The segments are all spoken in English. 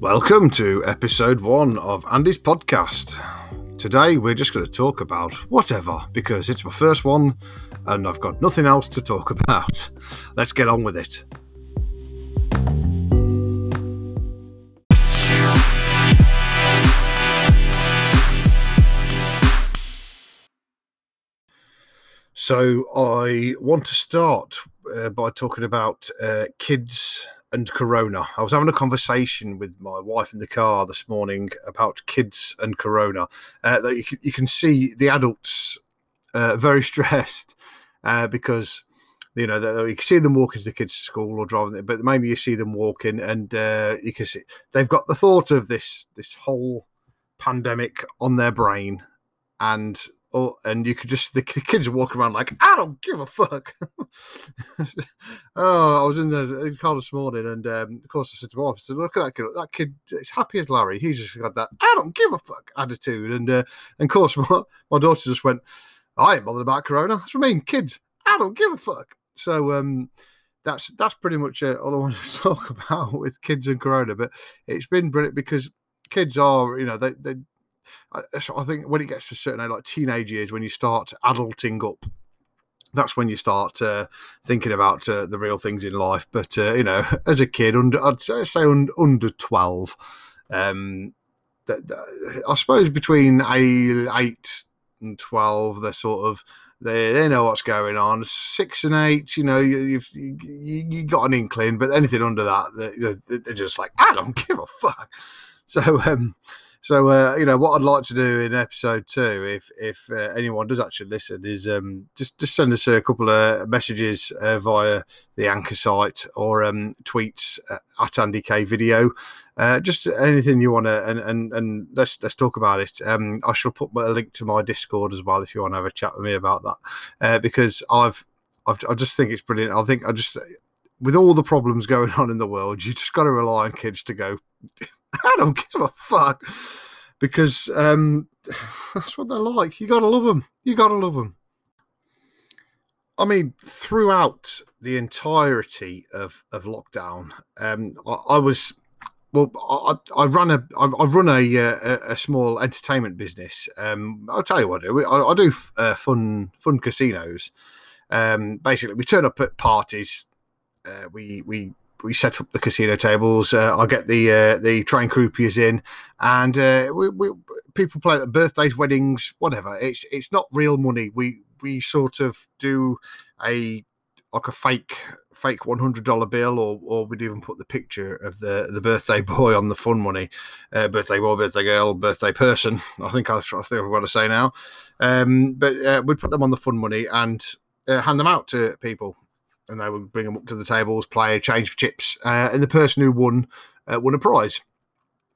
Welcome to episode one of Andy's podcast. Today we're just going to talk about whatever because it's my first one and I've got nothing else to talk about. Let's get on with it. So I want to start uh, by talking about uh, kids and corona. I was having a conversation with my wife in the car this morning about kids and corona. Uh, that you can, you can see the adults uh, very stressed uh, because you know you can see them walking to the kids to school or driving, but mainly you see them walking, and uh, you can see they've got the thought of this this whole pandemic on their brain, and Oh, and you could just the kids walk around like I don't give a fuck. oh, I was in the car this morning, and um, of course I said to my wife, "Look at that kid! That kid is happy as Larry. He's just got that I don't give a fuck attitude." And uh, and of course my, my daughter just went, "I ain't bothered about Corona. That's what I mean, kids. I don't give a fuck." So um, that's that's pretty much uh, all I want to talk about with kids and Corona. But it's been brilliant because kids are, you know, they they I, think when it gets to certain age, like teenage years, when you start adulting up, that's when you start uh, thinking about uh, the real things in life. But uh, you know, as a kid, under I'd say under, under twelve, um, I suppose between eight and twelve, they're sort of they they know what's going on. Six and eight, you know, you, you've you, you got an inkling, but anything under that, they're, they're just like I don't give a fuck. So um, so uh, you know what I'd like to do in episode two, if if uh, anyone does actually listen, is um, just just send us a couple of messages uh, via the Anchor site or um, tweets at Andy K Video. Uh, just anything you want to, and, and and let's let's talk about it. Um, I shall put a link to my Discord as well if you want to have a chat with me about that, uh, because I've, I've I just think it's brilliant. I think I just with all the problems going on in the world, you just got to rely on kids to go I don't give a fuck because um, that's what they're like. You got to love them. You got to love them. I mean, throughout the entirety of, of lockdown, um, I, I, was well. I, I run a I, I run a, a, a small entertainment business. Um, I'll tell you what I do. I, I do uh, fun fun casinos. Um, basically, we turn up at parties. Uh, we we we set up the casino tables. Uh, I get the uh, the train croupiers in, and uh, we, we, people play at birthdays, weddings, whatever. It's it's not real money. We we sort of do a like a fake fake one hundred dollar bill, or or we'd even put the picture of the the birthday boy on the fun money, uh, birthday boy, birthday girl, birthday person. I think I, I think I've got to say now, um, but uh, we'd put them on the fun money and uh, hand them out to people and they would bring them up to the tables, play, a change for chips, uh, and the person who won uh, won a prize.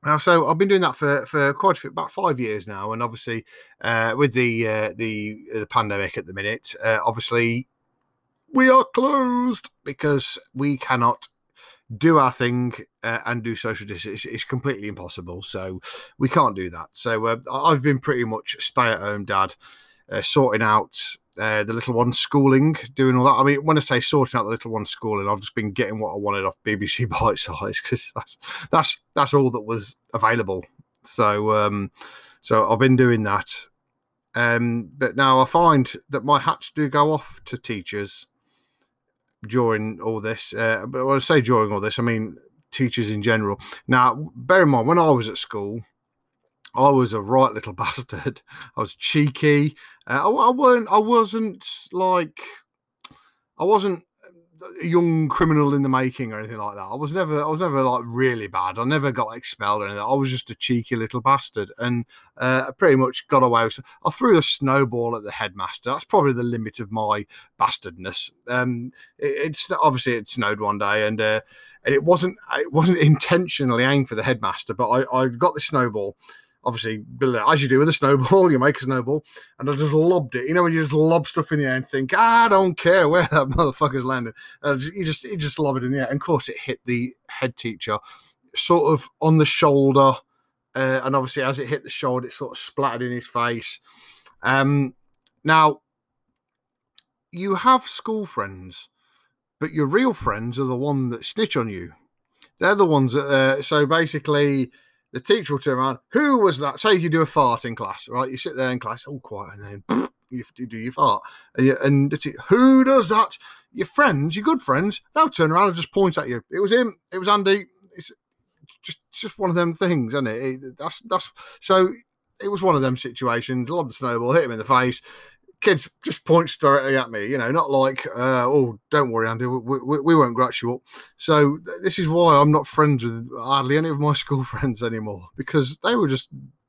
Now, so I've been doing that for, for quite a few, about five years now, and obviously uh, with the uh, the the pandemic at the minute, uh, obviously we are closed because we cannot do our thing uh, and do social distance. It's, it's, completely impossible, so we can't do that. So I've been pretty much stay at home dad, sorting out uh, the little one schooling, doing all that. I mean, when I say sorting out the little one schooling, I've just been getting what I wanted off BBC Bitesize because that's that's that's all that was available. So um, so I've been doing that. Um, but now I find that my hats do go off to teachers during all this. Uh, but when I say during all this, I mean teachers in general. Now, bear in mind, when I was at school, I was a right little bastard. I was cheeky. Uh, I, I weren't. I wasn't like. I wasn't a young criminal in the making or anything like that. I was never. I was never like really bad. I never got expelled or anything. I was just a cheeky little bastard, and uh, I pretty much got away. With, I threw a snowball at the headmaster. That's probably the limit of my bastardness. Um, it, it's obviously it snowed one day, and uh, and it wasn't. It wasn't intentionally aimed for the headmaster, but I, I got the snowball obviously, as you do with a snowball, you make a snowball, and I just lobbed it. You know when you just lob stuff in the air and think, I don't care where that motherfucker's landed. Uh, you just you just lob it in the air, and of course it hit the head teacher, sort of on the shoulder, uh, and obviously as it hit the shoulder, it sort of splattered in his face. Um, now, you have school friends, but your real friends are the one that snitch on you they're the ones that. Uh, so basically, the teacher will turn around. Who was that? Say you do a fart in class, right? You sit there in class, all quiet, and then you do your fart, and, you, and who does that? Your friends, your good friends. They'll turn around and just point at you. It was him. It was Andy. It's just just one of them things, isn't it? it that's that's so. It was one of them situations. Lob the snowball, hit him in the face kids just point directly at me, you know, not like, uh, oh, don't worry, Andy, we, we, we won't gratch you up. So this is why I'm not friends with hardly any of my school friends anymore because they were just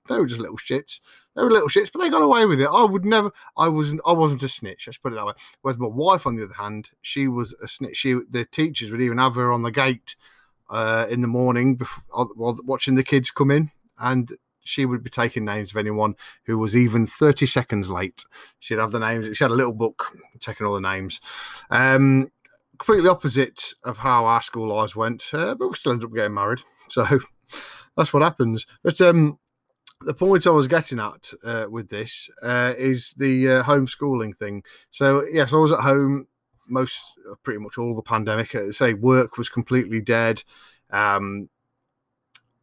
they were just little shits. They were little shits, but they got away with it. I would never. I wasn't. I wasn't a snitch. Let's put it that way. Whereas my wife, on the other hand, she was a snitch. She, the teachers would even have her on the gate uh, in the morning before, while watching the kids come in, and she would be taking names of anyone who was even 30 seconds late. She'd have the names. She had a little book taking all the names. Um, completely opposite of how our school lives went, uh, but we still ended up getting married. So that's what happens. But um, the point I was getting at uh, with this uh, is the uh, homeschooling thing. So, yes, I was at home most, pretty much all the pandemic. Say work was completely dead. Um,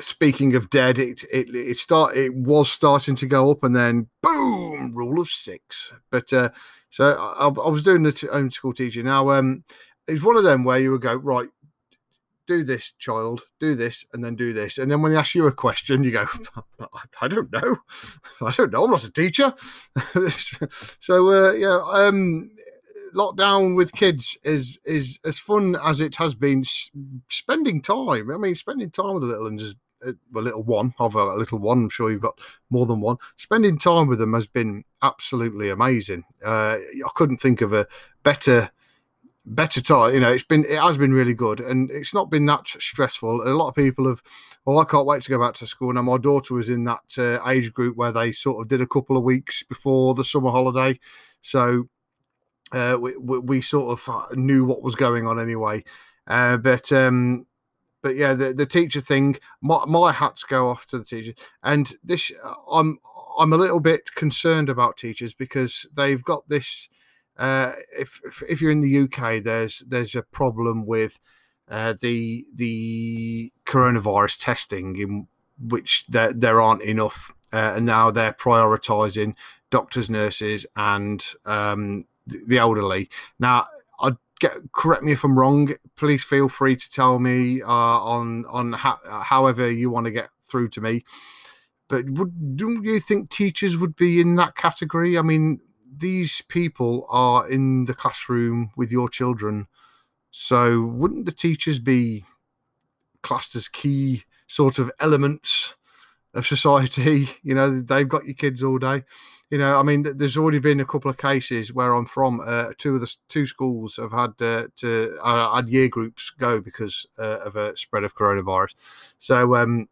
speaking of dead, it it it start it was starting to go up, and then boom, rule of six. But uh, so I, I was doing the homeschool teaching. Now, um, it's one of them where you would go right. Do this, child. Do this, and then do this, and then when they ask you a question, you go, "I don't know. I don't know. I'm not a teacher." so uh, yeah, um, lockdown with kids is is as fun as it has been spending time. I mean, spending time with the little ones a little one of a, little one. I'm sure you've got more than one. Spending time with them has been absolutely amazing. Uh, I couldn't think of a better better time. You know, it's been it has been really good, and it's not been that stressful. A lot of people have. Well, I can't wait to go back to school. Now, my daughter was in that uh, age group where they sort of did a couple of weeks before the summer holiday, so uh, we, we, we sort of knew what was going on anyway. Uh, but um, but yeah, the, the teacher thing, my, my hats go off to the teachers. And this, uh, I'm I'm a little bit concerned about teachers because they've got this. Uh, if, if, you're in the UK, there's there's a problem with uh, the the coronavirus testing in which there there aren't enough, uh, and now they're prioritising doctors, nurses, and um, the elderly. Now I get correct me if I'm wrong. Please feel free to tell me uh, on on however you want to get through to me. But would do you think teachers would be in that category? I mean, these people are in the classroom with your children, so wouldn't the teachers be classed as key sort of elements of society? You know, they've got your kids all day you know, I mean, there's already been a couple of cases where I'm from. Uh, two of the two schools have had uh, to uh, had year groups go because uh, of a spread of coronavirus. So, um,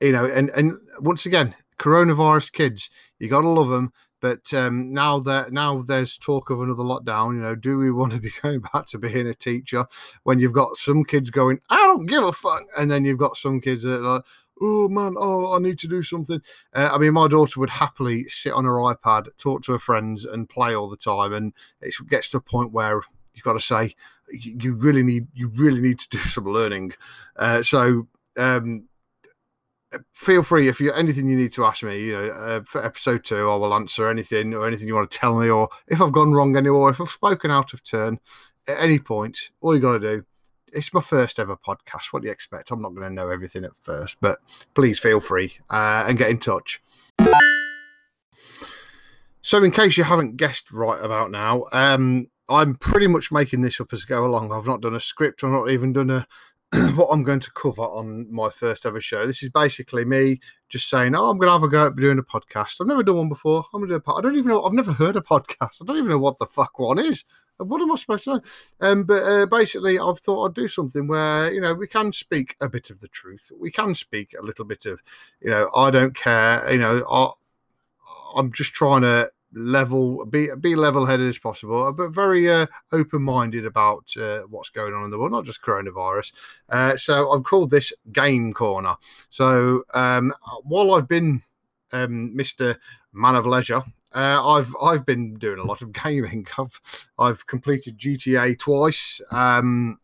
you know, and and once again, coronavirus kids, you gotta love them. But um, now that now there's talk of another lockdown, you know, do we want to be going back to being a teacher when you've got some kids going, I don't give a fuck, and then you've got some kids that are like, oh man, oh, I need to do something. Uh, I mean, my daughter would happily sit on her iPad, talk to her friends, and play all the time. And it gets to a point where you've got to say, you really need, you really need to do some learning. Uh, so, um, feel free if you anything you need to ask me. You know, uh, for episode two, I will answer anything or anything you want to tell me, or if I've gone wrong anywhere, if I've spoken out of turn at any point, all you got to do it's my first ever podcast. What do you expect? I'm not going to know everything at first, but please feel free uh, and get in touch. So, in case you haven't guessed right about now, um, I'm pretty much making this up as I go along. I've not done a script. I've not even done a what I'm going to cover on my first ever show. This is basically me just saying, "Oh, I'm going to have a go at doing a podcast." I've never done one before. I'm going to do a pod- I don't even know. I've never heard a podcast. I don't even know what the fuck one is. What am I supposed to know? Um, but uh, basically, I've thought I'd do something where you know we can speak a bit of the truth. We can speak a little bit of, you know, I don't care. You know, I, I'm just trying to level be be level headed as possible but very uh, open minded about uh, what's going on in the world not just coronavirus uh, so i've called this game corner so um, while i've been um, mr man of leisure uh, I've I've been doing a lot of gaming. I've I've completed GTA twice. Um,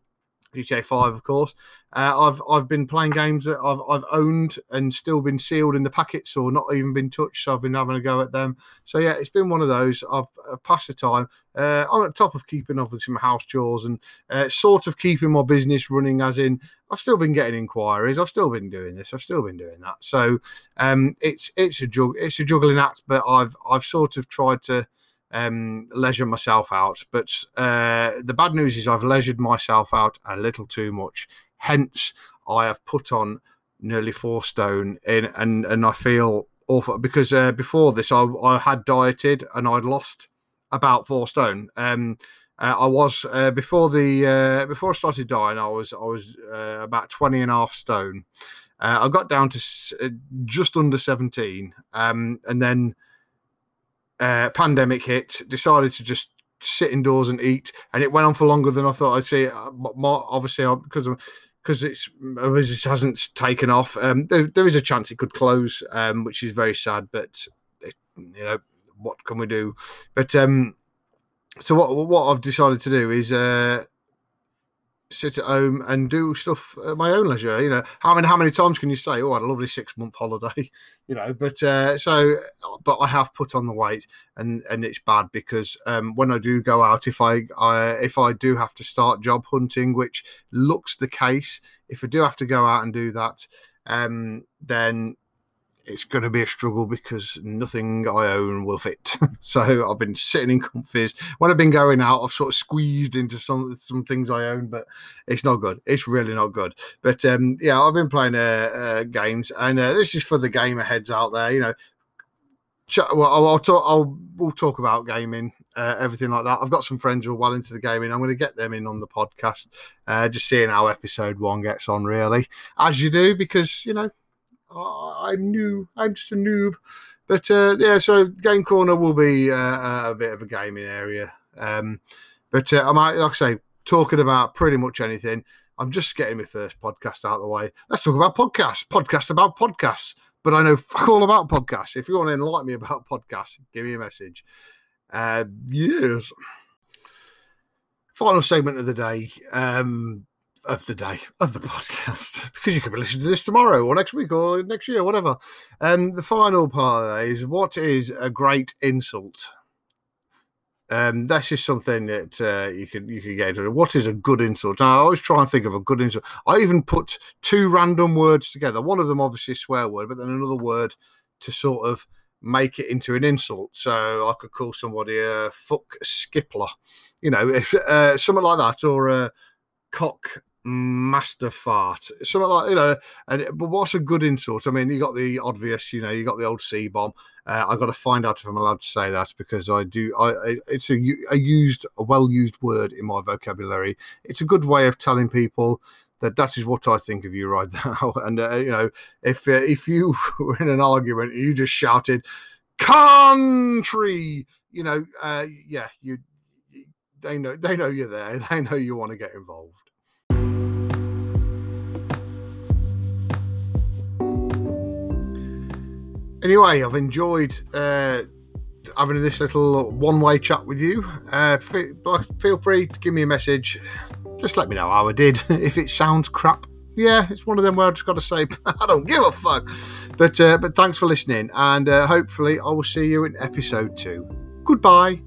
GTA Five, of course. Uh, I've I've been playing games that I've I've owned and still been sealed in the packets or not even been touched. So I've been having a go at them. So yeah, it's been one of those. I've, I've passed the time. Uh, I'm at the top of keeping obviously my house chores and uh, sort of keeping my business running. As in, I've still been getting inquiries. I've still been doing this. I've still been doing that. So um, it's it's a jug it's a juggling act. But I've I've sort of tried to um, leisure myself out. But uh, the bad news is I've leisured myself out a little too much. Hence, I have put on nearly four stone in, and and I feel awful because uh, before this I, I had dieted and I'd lost about four stone. Um, uh, I was uh, before the uh, before I started dying. I was I was uh, about 20 and a half stone. Uh, I got down to s- uh, just under 17, um, and then uh, pandemic hit, decided to just sit indoors and eat, and it went on for longer than I thought I'd see. Uh, more obviously because because it's it hasn't taken off. Um, there, there is a chance it could close, um, which is very sad. But it, you know what can we do? But um, so what what I've decided to do is uh, sit at home and do stuff at my own leisure. You know, how many how many times can you say, "Oh, I had a lovely six month holiday," you know? But uh, so, but I have put on the weight, and and it's bad because um, when I do go out, if I, I if I do have to start job hunting, which looks the case, if I do have to go out and do that, um, then it's going to be a struggle because nothing I own will fit. so I've been sitting in comfies. When I've been going out, I've sort of squeezed into some some things I own, but it's not good. It's really not good. But um, yeah, I've been playing uh, uh, games, and uh, this is for the gamer heads out there. You know, well, I'll, I'll talk. I'll we'll talk about gaming. Uh, everything like that. I've got some friends who are well into the gaming. I'm going to get them in on the podcast, uh, just seeing how episode one gets on, really, as you do, because you know I'm new. I'm just a noob. But uh, yeah, so Game Corner will be uh, a bit of a gaming area. Um, but uh, I might, like I say, talking about pretty much anything. I'm just getting my first podcast out of the way. Let's talk about podcasts. Podcast about podcasts. But I know fuck all about podcasts. If you want to enlighten me about podcasts, give me a message. Uh, yes. Final segment of the day. Um, of the day of the podcast because you could be listening to this tomorrow or next week or next year, whatever. And um, the final part is what is a great insult. Um, that's just something that uh, you can you can get into. What is a good insult? And I always try and think of a good insult. I even put two random words together. One of them obviously a swear word, but then another word to sort of make it into an insult. So I could call somebody a fuck skippler, you know, if, uh, something like that, or a cock master fart. Something like you know and but what's a good insult? I mean you got the obvious you know you got the old c bomb uh, i got to find out if i'm allowed to say that because i do i it's a, a used a well used word in my vocabulary. It's a good way of telling people that that is what i think of you right now. And uh, you know if uh, if you were in an argument you just shouted country you know uh, yeah you they know they know you're there. They know you want to get involved anyway, I've enjoyed uh, having this little one-way chat with you. Uh, feel free to give me a message. Just let me know how I did. if it sounds crap, yeah, it's one of them where I just got to say I don't give a fuck. But uh, but thanks for listening, and uh, hopefully I will see you in episode two. Goodbye.